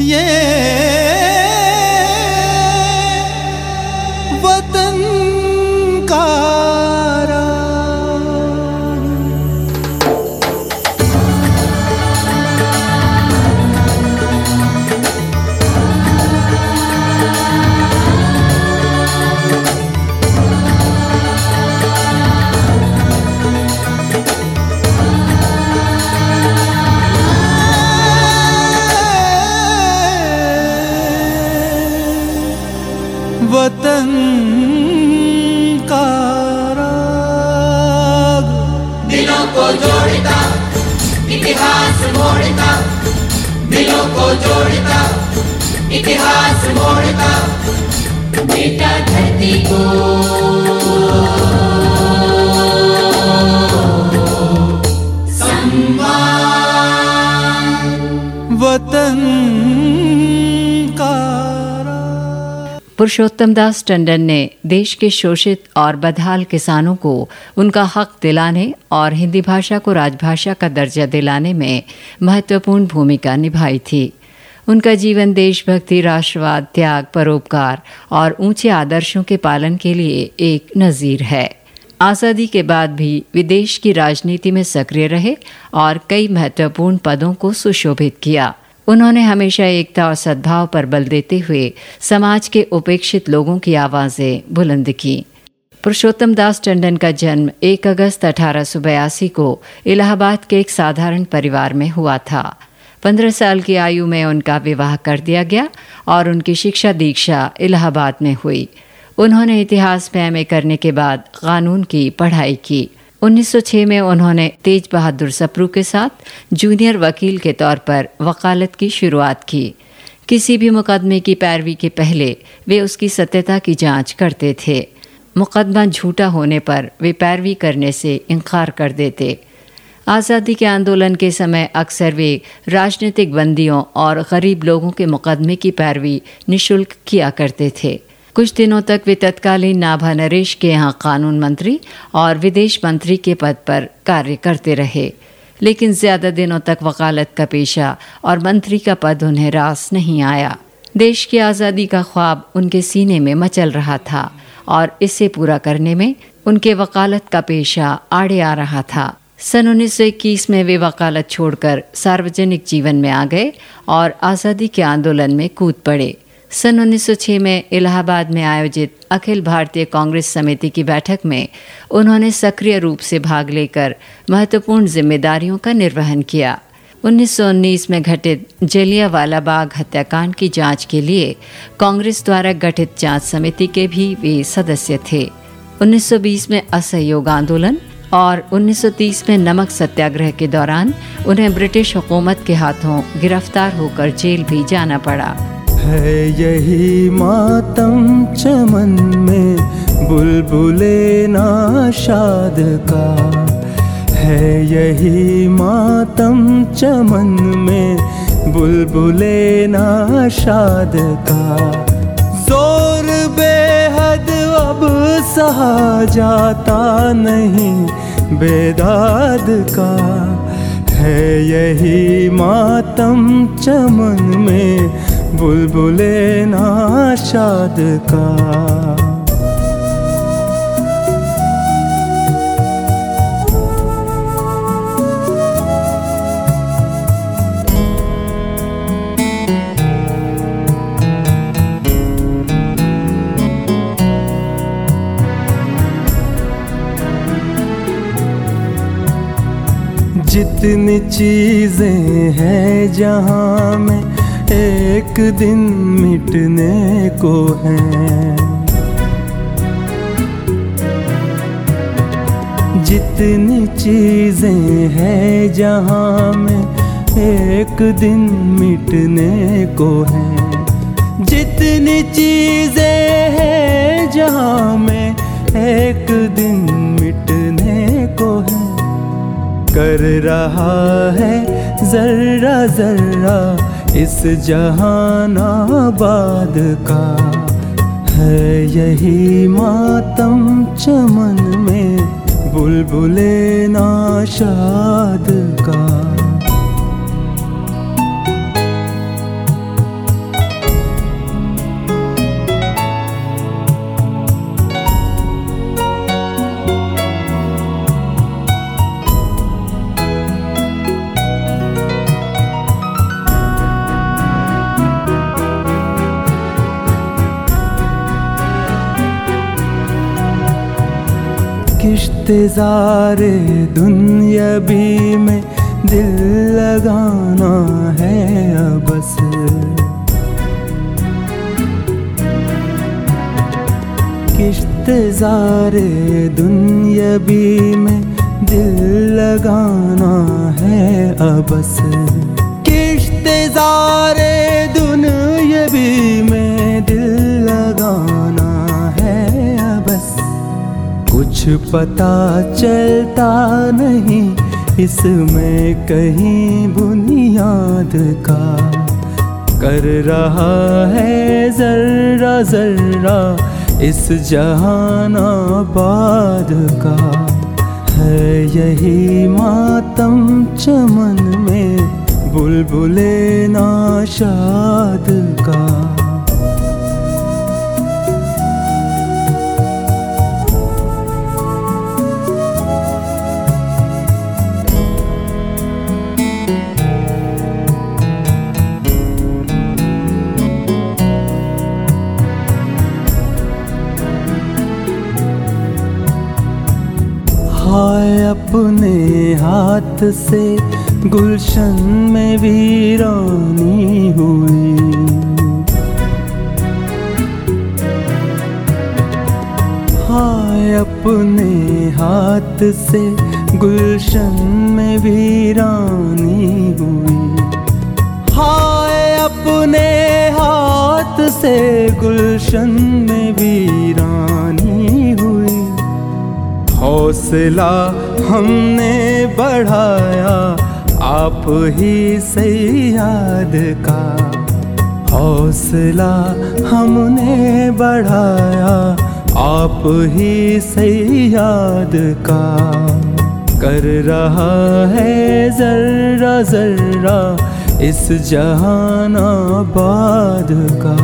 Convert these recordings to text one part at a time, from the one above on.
वतन इतिहास मोड़ता बेटा धरती को। वतन पुरुषोत्तम दास टंडन ने देश के शोषित और बदहाल किसानों को उनका हक दिलाने और हिंदी भाषा को राजभाषा का दर्जा दिलाने में महत्वपूर्ण भूमिका निभाई थी। उनका जीवन देशभक्ति, राष्ट्रवाद, त्याग, परोपकार और ऊँचे आदर्शों के पालन के लिए एक नज़ीर है। आज़ादी के बाद भी विदेश की राजनीति में सक्रिय रहे और कई महत्वपूर्ण पदों को सुशोभित किया। उन्होंने हमेशा एकता और सद्भाव पर बल देते हुए समाज के उपेक्षित लोगों की आवाज़ें बुलंद की। पुरुषोत्तम दास टंडन का जन्म 1 अगस्त अठारह को इलाहाबाद के एक साधारण परिवार में हुआ था। पंद्रह साल की आयु में उनका विवाह कर दिया गया और उनकी शिक्षा दीक्षा इलाहाबाद में हुई। उन्होंने इतिहास में एमए करने के बाद कानून की पढ़ाई की। 1906 में उन्होंने तेज बहादुर सप्रू के साथ जूनियर वकील के तौर पर वकालत की शुरुआत की। किसी भी मुकदमे की पैरवी के पहले वे उसकी सत्यता की जाँच करते थे। मुकदमा झूठा होने पर वे पैरवी करने से इनकार कर देते। आज़ादी के आंदोलन के समय अक्सर वे राजनीतिक बंदियों और गरीब लोगों के मुकदमे की पैरवी निशुल्क किया करते थे। कुछ दिनों तक वे तत्कालीन नाभा नरेश के यहाँ कानून मंत्री और विदेश मंत्री के पद पर कार्य करते रहे। लेकिन ज़्यादा दिनों तक वकालत का पेशा और मंत्री का पद उन्हें रास नहीं आया। देश की आज़ादी का ख्वाब उनके सीने में मचल रहा था और इसे पूरा करने में उनके वकालत का पेशा आड़े आ रहा था। सन 1921 में वे वकालत छोड़कर सार्वजनिक जीवन में आ गए और आज़ादी के आंदोलन में कूद पड़े। सन 1906 में इलाहाबाद में आयोजित अखिल भारतीय कांग्रेस समिति की बैठक में उन्होंने सक्रिय रूप से भाग लेकर महत्वपूर्ण जिम्मेदारियों का निर्वहन किया। 1919 में घटित जलियावाला बाग हत्याकांड की जाँच के लिए कांग्रेस द्वारा गठित जाँच समिति के भी वे सदस्य थे। 1920 में असहयोग आंदोलन और 1930 में नमक सत्याग्रह के दौरान उन्हें ब्रिटिश हुकूमत के हाथों गिरफ़्तार होकर जेल भी जाना पड़ा। है यही मातम चमन में बुलबुले नाशाद का। है यही मातम चमन में बुलबुले नाशाद का। ज़ोर बेहद अब सहा जाता नहीं। बेदाद का है यही मातम चमन में बुलबुले नाशाद का। जितनी चीज़ें हैं जहाँ में एक दिन मिटने को है। जितनी चीज़ें हैं जहाँ में एक दिन मिटने को है। जितनी चीज़ें हैं जहाँ में एक दिन मिटने को है। कर रहा है, जर्रा जर्रा इस जहानाबाद का। है यही मातम चमन में, बुलबुले नाशाद का। किश्तजारे दुनिया भी में दिल लगाना है बस। दुनिया भी में दिल लगाना है बस। किश्तजारे दुनिया कुछ पता चलता नहीं इसमें कहीं बुनियाद का। कर रहा है जर्रा जर्रा इस जहाना बाद का। है यही मातम चमन में बुलबुले नाशाद का। हाथ से गुलशन में वीरानी हुई। हाय अपने हाथ से गुलशन में वीरानी हुई। हाय अपने हाथ से गुलशन में वीरानी हौसला हमने बढ़ाया, आप ही से याद का हौसला हमने बढ़ाया, आप ही से याद का कर रहा है जर्रा जर्रा इस जहाना बाद का।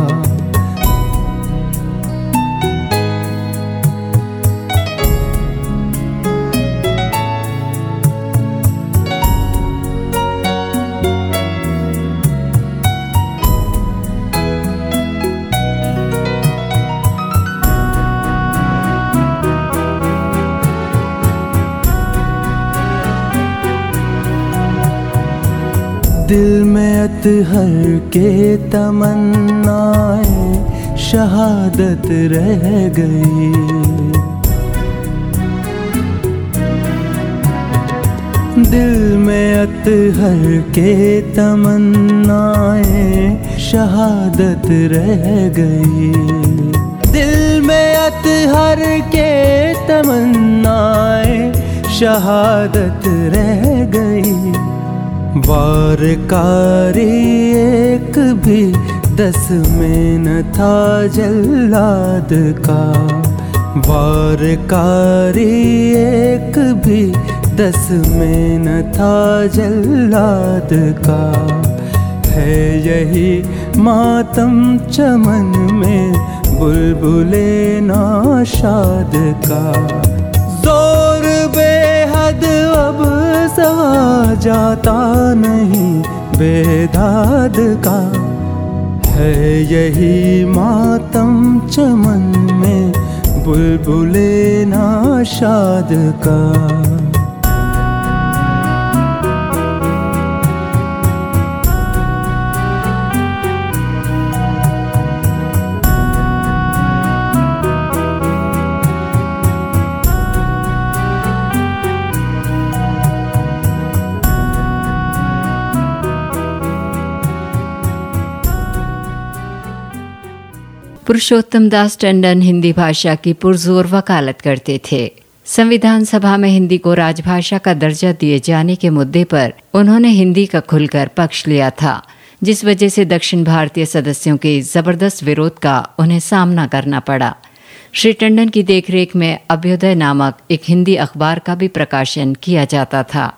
दिल में अतहर के तमन्नाएँ शहादत रह गई। दिल में अतहर के तमन्नाएँ शहादत रह गई। दिल में अतहर के तमन्नाएँ शहादत रह गई। वारकारी एक भी दस में न था जल्लाद का। वारकारी एक भी दस में न था जल्लाद का। है यही मातम चमन में बुलबुले नाशाद का। ज़ोर बेहद अब सहा जाता नहीं बेदाद का। है यही मातम चमन में बुलबुले ना शाद का। पुरुषोत्तम दास टंडन हिंदी भाषा की पुरजोर वकालत करते थे। संविधान सभा में हिंदी को राजभाषा का दर्जा दिए जाने के मुद्दे पर उन्होंने हिंदी का खुलकर पक्ष लिया था, जिस वजह से दक्षिण भारतीय सदस्यों के ज़बरदस्त विरोध का उन्हें सामना करना पड़ा। श्री टंडन की देखरेख में अभ्युदय नामक एक हिंदी अखबार का भी प्रकाशन किया जाता था।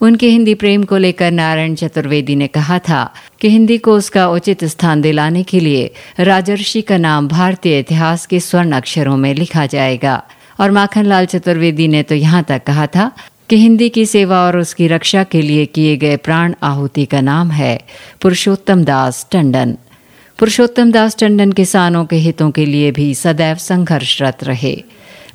उनके हिंदी प्रेम को लेकर नारायण चतुर्वेदी ने कहा था कि हिंदी को उसका उचित स्थान दिलाने के लिए राजर्षि का नाम भारतीय इतिहास के स्वर्ण अक्षरों में लिखा जाएगा। और माखनलाल चतुर्वेदी ने तो यहाँ तक कहा था कि हिंदी की सेवा और उसकी रक्षा के लिए किए गए प्राण आहुति का नाम है पुरुषोत्तम दास टंडन। पुरुषोत्तम दास टंडन किसानों के हितों के लिए भी सदैव संघर्षरत रहे।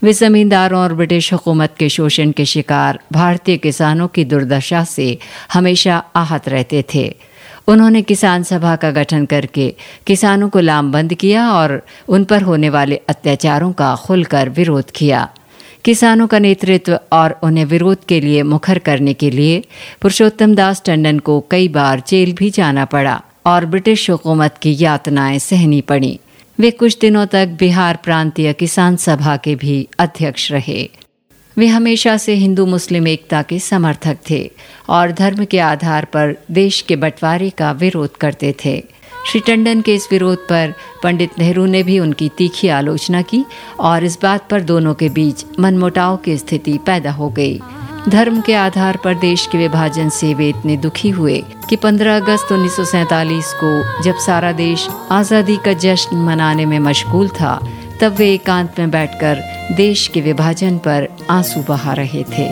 वे जमींदारों और ब्रिटिश हुकूमत के शोषण के शिकार भारतीय किसानों की दुर्दशा से हमेशा आहत रहते थे। उन्होंने किसान सभा का गठन करके किसानों को लामबंद किया और उन पर होने वाले अत्याचारों का खुलकर विरोध किया। किसानों का नेतृत्व और उन्हें विरोध के लिए मुखर करने के लिए पुरुषोत्तम दास टंडन को कई बार जेल भी जाना पड़ा और ब्रिटिश हुकूमत की यातनाएँ सहनी पड़ी। वे कुछ दिनों तक बिहार प्रांतीय किसान सभा के भी अध्यक्ष रहे। वे हमेशा से हिंदू मुस्लिम एकता के समर्थक थे और धर्म के आधार पर देश के बंटवारे का विरोध करते थे। श्री टंडन के इस विरोध पर पंडित नेहरू ने भी उनकी तीखी आलोचना की और इस बात पर दोनों के बीच मनमुटाव की स्थिति पैदा हो गई। धर्म के आधार पर देश के विभाजन से वे इतने दुखी हुए कि 15 अगस्त उन्नीस को जब सारा देश आज़ादी का जश्न मनाने में मशगूल था, तब वे एकांत में बैठकर देश के विभाजन पर आँसू बहा रहे थे।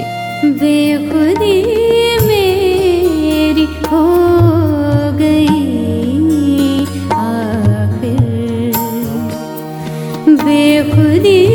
बेखुदी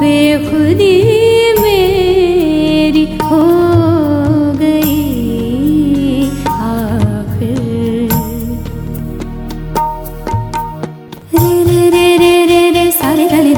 बेखुदी मेरी हो गई आखिर रे रे रे रे रे सारे गले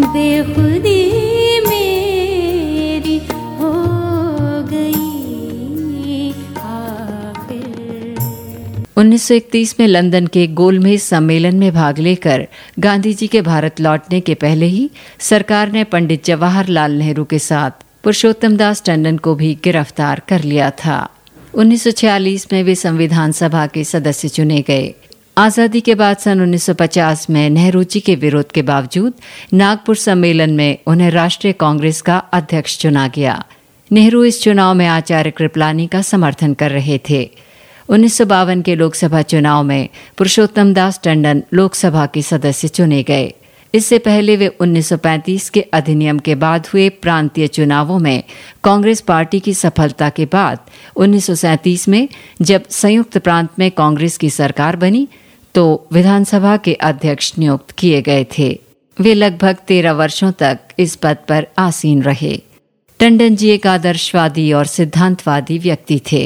रे 1931 में लंदन के गोलमेज सम्मेलन में भाग लेकर गांधी जी के भारत लौटने के पहले ही सरकार ने पंडित जवाहरलाल नेहरू के साथ पुरुषोत्तम दास टंडन को भी गिरफ़्तार कर लिया था। 1946 में वे संविधान सभा के सदस्य चुने गए। आज़ादी के बाद सन 1950 में नेहरू जी के विरोध के बावजूद नागपुर सम्मेलन में उन्हें राष्ट्रीय कांग्रेस का अध्यक्ष चुना गया। नेहरू इस चुनाव में आचार्य कृपलानी का समर्थन कर रहे थे। उन्नीस सौ बावन के लोकसभा चुनाव में पुरुषोत्तम दास टंडन लोकसभा के सदस्य चुने गए। इससे पहले वे 1935 के अधिनियम के बाद हुए प्रांतीय चुनावों में कांग्रेस पार्टी की सफलता के बाद उन्नीस सौ सैंतीस में जब संयुक्त प्रांत में कांग्रेस की सरकार बनी तो विधानसभा के अध्यक्ष नियुक्त किए गए थे। वे लगभग तेरह वर्षों तक इस पद पर आसीन रहे। टंडन जी एक आदर्शवादी और सिद्धांतवादी व्यक्ति थे।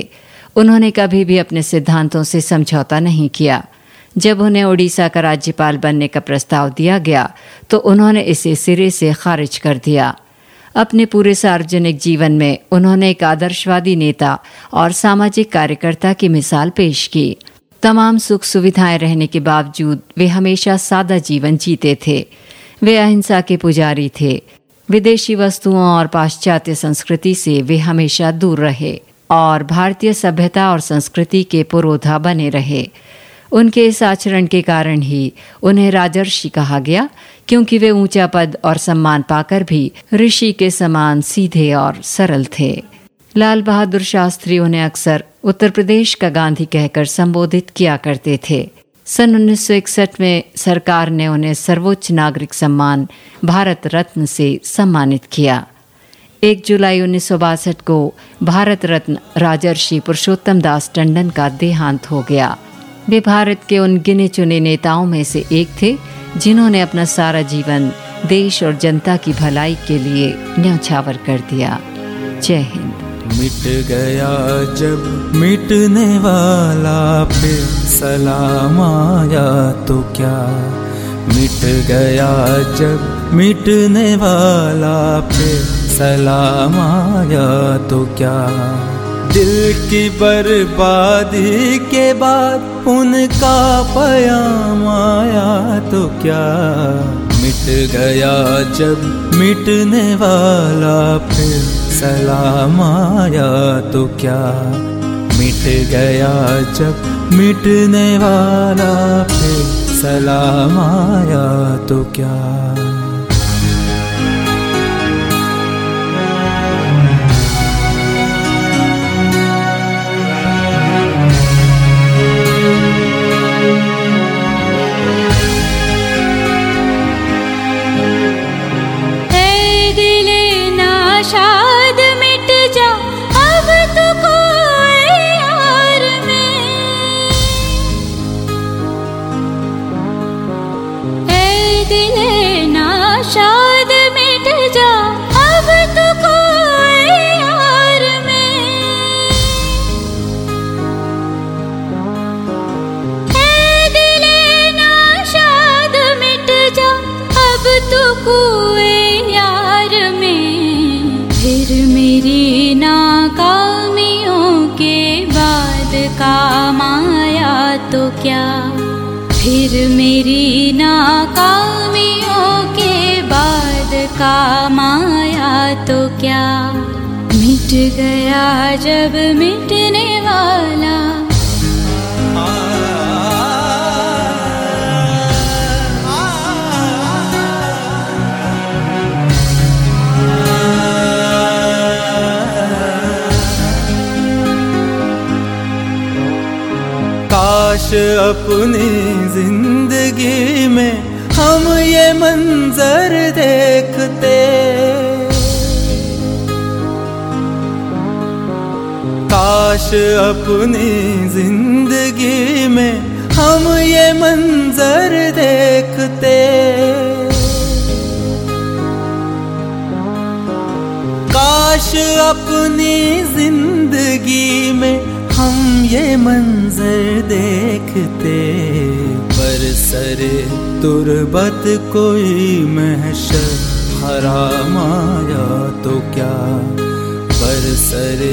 उन्होंने कभी भी अपने सिद्धांतों से समझौता नहीं किया। जब उन्हें उड़ीसा का राज्यपाल बनने का प्रस्ताव दिया गया तो उन्होंने इसे सिरे से खारिज कर दिया। अपने पूरे सार्वजनिक जीवन में उन्होंने एक आदर्शवादी नेता और सामाजिक कार्यकर्ता की मिसाल पेश की। तमाम सुख सुविधाएँ रहने के बावजूद वे हमेशा सादा जीवन जीते थे। वे अहिंसा के पुजारी थे। विदेशी वस्तुओं और पाश्चात्य संस्कृति से वे हमेशा दूर रहे और भारतीय सभ्यता और संस्कृति के पुरोधा बने रहे। उनके इस आचरण के कारण ही उन्हें राजर्षि कहा गया, क्योंकि वे ऊँचा पद और सम्मान पाकर भी ऋषि के समान सीधे और सरल थे। लाल बहादुर शास्त्री उन्हें अक्सर उत्तर प्रदेश का गांधी कहकर संबोधित किया करते थे। सन 1961 में सरकार ने उन्हें सर्वोच्च नागरिक सम्मान, भारत रत्न से सम्मानित किया। एक जुलाई उन्नीस सौ बासठ को भारत रत्न राजर्षि पुरुषोत्तम दास टंडन का देहांत हो गया। वे भारत के उन गिने चुने नेताओं में से एक थे, जिन्होंने अपना सारा जीवन देश और जनता की भलाई के लिए न्यौछावर कर दिया। जय हिंद। मिट गया जब मिटने वाला फिर सलाम आया तो क्या? मिट गया जब मिटने वाला फिर सलाम आया तो क्या? दिल की बर्बादी के बाद उनका पयाम आया तो क्या? मिट गया जब मिटने वाला फिर सलाम आया तो क्या? मिट गया जब मिटने वाला फिर सलाम आया तो क्या? क्या फिर मेरी नाकामियों के बाद काम आया तो क्या मिट गया जब मिटने वाला अपनी ज़िंदगी में हम ये मंजर देखते। काश अपनी ज़िंदगी में हम ये मंजर देखते। काश अपनी ज़िंदगी में हम ये मंजर देखते, पर सर तुरबत कोई महशर, हराम आया तो क्या? पर सर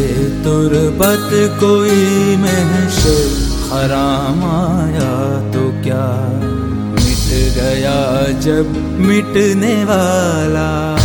तुरबत कोई महशर, हराम आया तो क्या? मिट गया जब मिटने वाला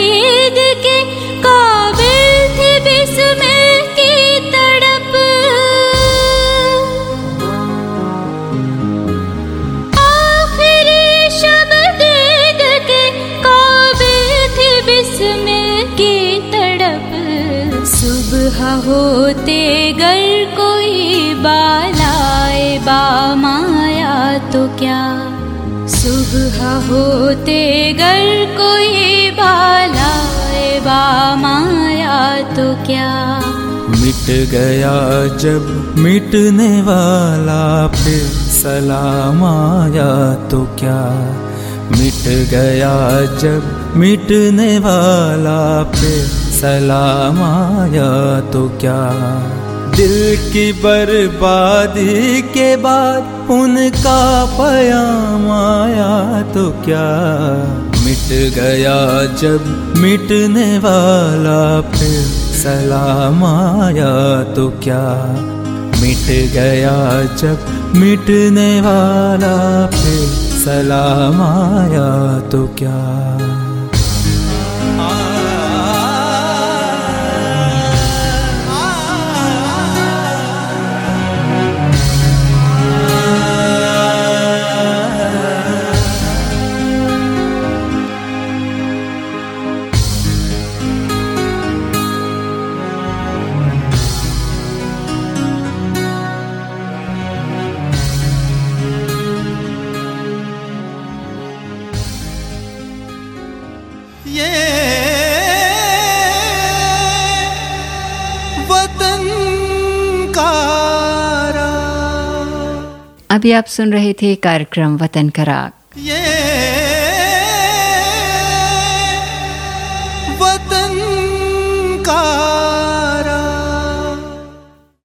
होते गर कोई बालाए बामाया तो क्या? सुबह होते गर कोई बालाए बामाया तो क्या? मिट गया जब मिटने वाला, फिर सलाम आया तो क्या? मिट गया जब मिटने वाला, फिर सलाम आया तो क्या? दिल की बर्बादी के बाद उनका पयाम आया तो क्या? मिट गया जब मिटने वाला फिर सलाम आया तो क्या? मिट गया जब मिटने वाला फिर सलाम आया तो क्या? अभी आप सुन रहे थे कार्यक्रम वतन खराग ये